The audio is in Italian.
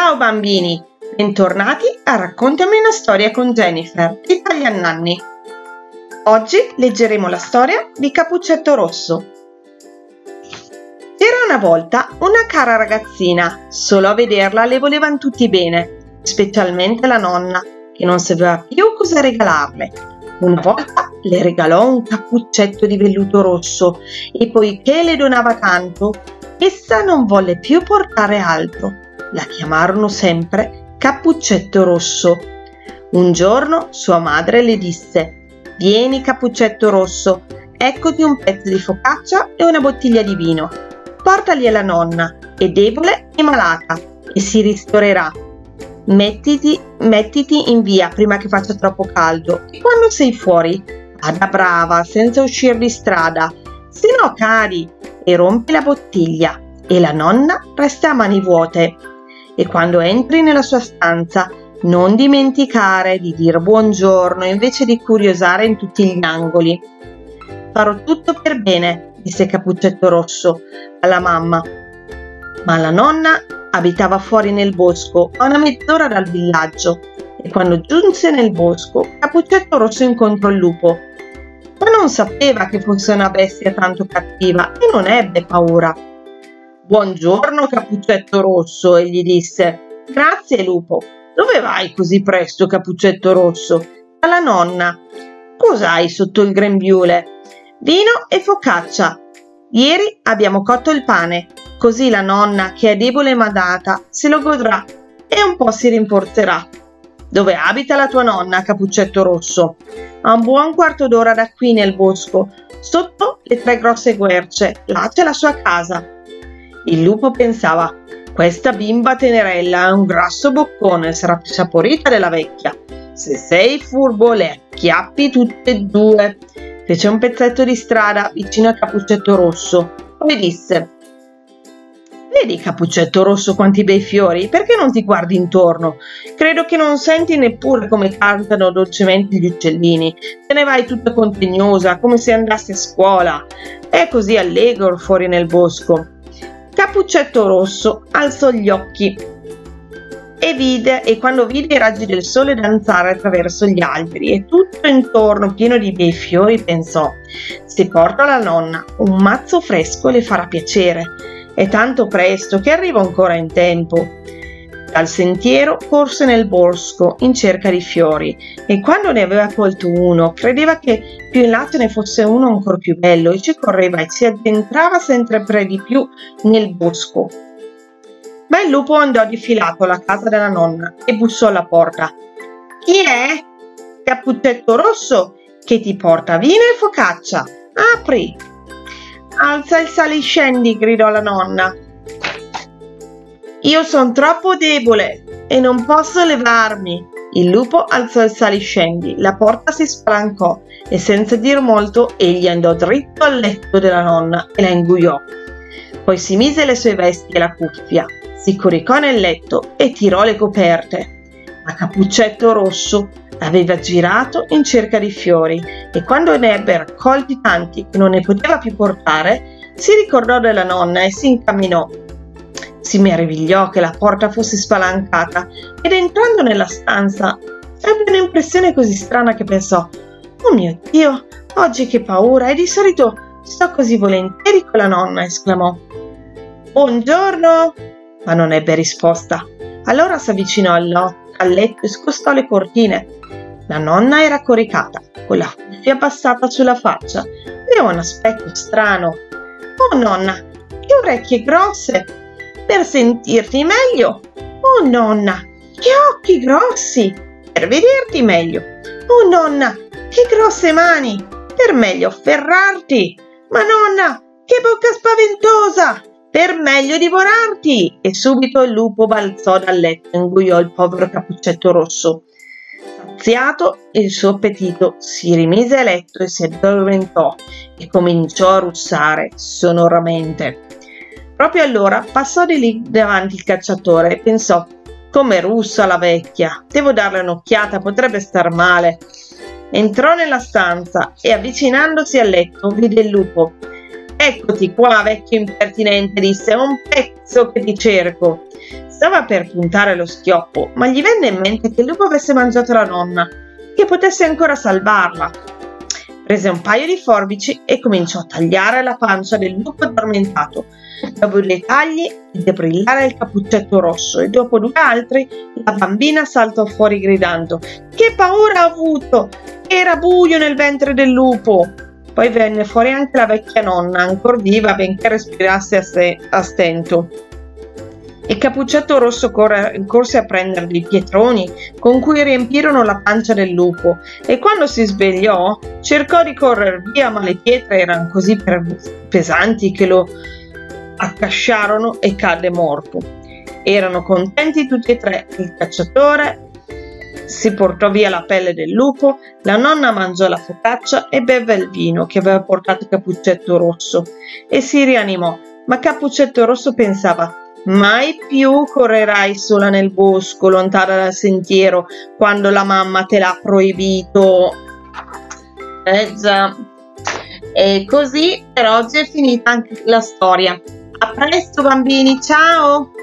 Ciao bambini, bentornati a Raccontami una storia con Jennifer, Italian Nanny. Oggi leggeremo la storia di Capuccetto Rosso. C'era una volta una cara ragazzina, solo a vederla le volevano tutti bene, specialmente la nonna, che non sapeva più cosa regalarle. Una volta le regalò un cappuccetto di velluto rosso e poiché le donava tanto, essa non volle più portare altro. La chiamarono sempre Cappuccetto Rosso. Un giorno sua madre le disse Vieni Cappuccetto Rosso, eccoti un pezzo di focaccia e una bottiglia di vino. Portali alla nonna, è debole e malata e si ristorerà. Mettiti, mettiti in via prima che faccia troppo caldo e quando sei fuori, vada brava senza uscire di strada, se no cadi e rompi la bottiglia e la nonna resta a mani vuote. E quando entri nella sua stanza, non dimenticare di dire buongiorno invece di curiosare in tutti gli angoli. Farò tutto per bene, disse Cappuccetto Rosso alla mamma. Ma la nonna abitava fuori nel bosco, a una mezz'ora dal villaggio, e quando giunse nel bosco, Cappuccetto Rosso incontrò il lupo. Ma non sapeva che fosse una bestia tanto cattiva e non ebbe paura. Buongiorno, Cappuccetto Rosso, egli disse. Grazie, lupo. Dove vai così presto, Cappuccetto Rosso? Alla nonna. Cos'hai sotto il grembiule? Vino e focaccia. Ieri abbiamo cotto il pane, così la nonna, che è debole e madata, se lo godrà e un po' si rinforzerà. Dove abita la tua nonna, Cappuccetto Rosso? A un buon quarto d'ora da qui nel bosco, sotto le tre grosse querce. Là c'è la sua casa. Il lupo pensava, questa bimba tenerella ha un grasso boccone, sarà più saporita della vecchia. Se sei furbo le acchiappi tutte e due. Fece un pezzetto di strada vicino a Cappuccetto Rosso. Poi disse, Vedi Cappuccetto Rosso quanti bei fiori? Perché non ti guardi intorno? Credo che non senti neppure come cantano dolcemente gli uccellini. Te ne vai tutta contegnosa, come se andassi a scuola. È così allegro fuori nel bosco. Cappuccetto Rosso alzò gli occhi e vide e quando vide i raggi del sole danzare attraverso gli alberi e tutto intorno pieno di bei fiori pensò se porto alla nonna un mazzo fresco le farà piacere. È tanto presto che arrivo ancora in tempo dal sentiero corse nel bosco in cerca di fiori e quando ne aveva colto uno credeva che più in là ne fosse uno ancora più bello e ci correva e si addentrava sempre di più nel bosco. Ma il lupo andò difilato alla casa della nonna e bussò alla porta. Chi è? Cappuccetto rosso che ti porta vino e focaccia. Apri! Alza il saliscendi, gridò la nonna io sono troppo debole e non posso levarmi. Il lupo alzò il saliscendi, la porta si spalancò e senza dir molto egli andò dritto al letto della nonna e la inguiò. Poi si mise le sue vesti e la cuffia, si coricò nel letto e tirò le coperte. Ma Cappuccetto Rosso aveva girato in cerca di fiori e quando ne ebbe raccolti tanti che non ne poteva più portare, si ricordò della nonna e si incamminò si meravigliò che la porta fosse spalancata ed entrando nella stanza ebbe un'impressione così strana che pensò Oh mio Dio, oggi che paura e di solito sto così volentieri con la nonna, esclamò. Buongiorno! Ma non ebbe risposta. Allora s'avvicinò al, al letto e scostò le cortine. La nonna era coricata, con la cuffia abbassata sulla faccia. Aveva un aspetto strano. Oh nonna, che orecchie grosse! Per sentirti meglio. Oh nonna, che occhi grossi! Per vederti meglio. Oh nonna, che grosse mani! Per meglio afferrarti. Ma nonna, che bocca spaventosa! Per meglio divorarti! E subito il lupo balzò dal letto e inguiò il povero cappuccetto rosso. Saziato il suo appetito, si rimise a letto e si addormentò e cominciò a russare sonoramente. Proprio allora passò di lì davanti il cacciatore e pensò come russa la vecchia, devo darle un'occhiata, potrebbe star male. Entrò nella stanza e avvicinandosi al letto vide il lupo. Eccoti qua, vecchio impertinente, disse, è un pezzo che ti cerco. Stava per puntare lo schioppo, ma gli venne in mente che il lupo avesse mangiato la nonna, che potesse ancora salvarla. Prese un paio di forbici e cominciò a tagliare la pancia del lupo addormentato. Dopo due tagli vide brillare il cappuccetto rosso e dopo due altri la bambina saltò fuori gridando Che paura ha avuto! Era buio nel ventre del lupo! Poi venne fuori anche la vecchia nonna, ancora viva benché respirasse a, se- a stento. Il cappuccetto rosso corre, corse a prendere dei pietroni con cui riempirono la pancia del lupo e quando si svegliò cercò di correre via ma le pietre erano così pesanti che lo accasciarono e cadde morto. Erano contenti tutti e tre, il cacciatore si portò via la pelle del lupo, la nonna mangiò la focaccia e beve il vino che aveva portato Cappuccetto Rosso e si rianimò. Ma Cappuccetto Rosso pensava Mai più correrai sola nel bosco, lontana dal sentiero, quando la mamma te l'ha proibito. Eh già. E così per oggi è finita anche la storia. A presto bambini, ciao!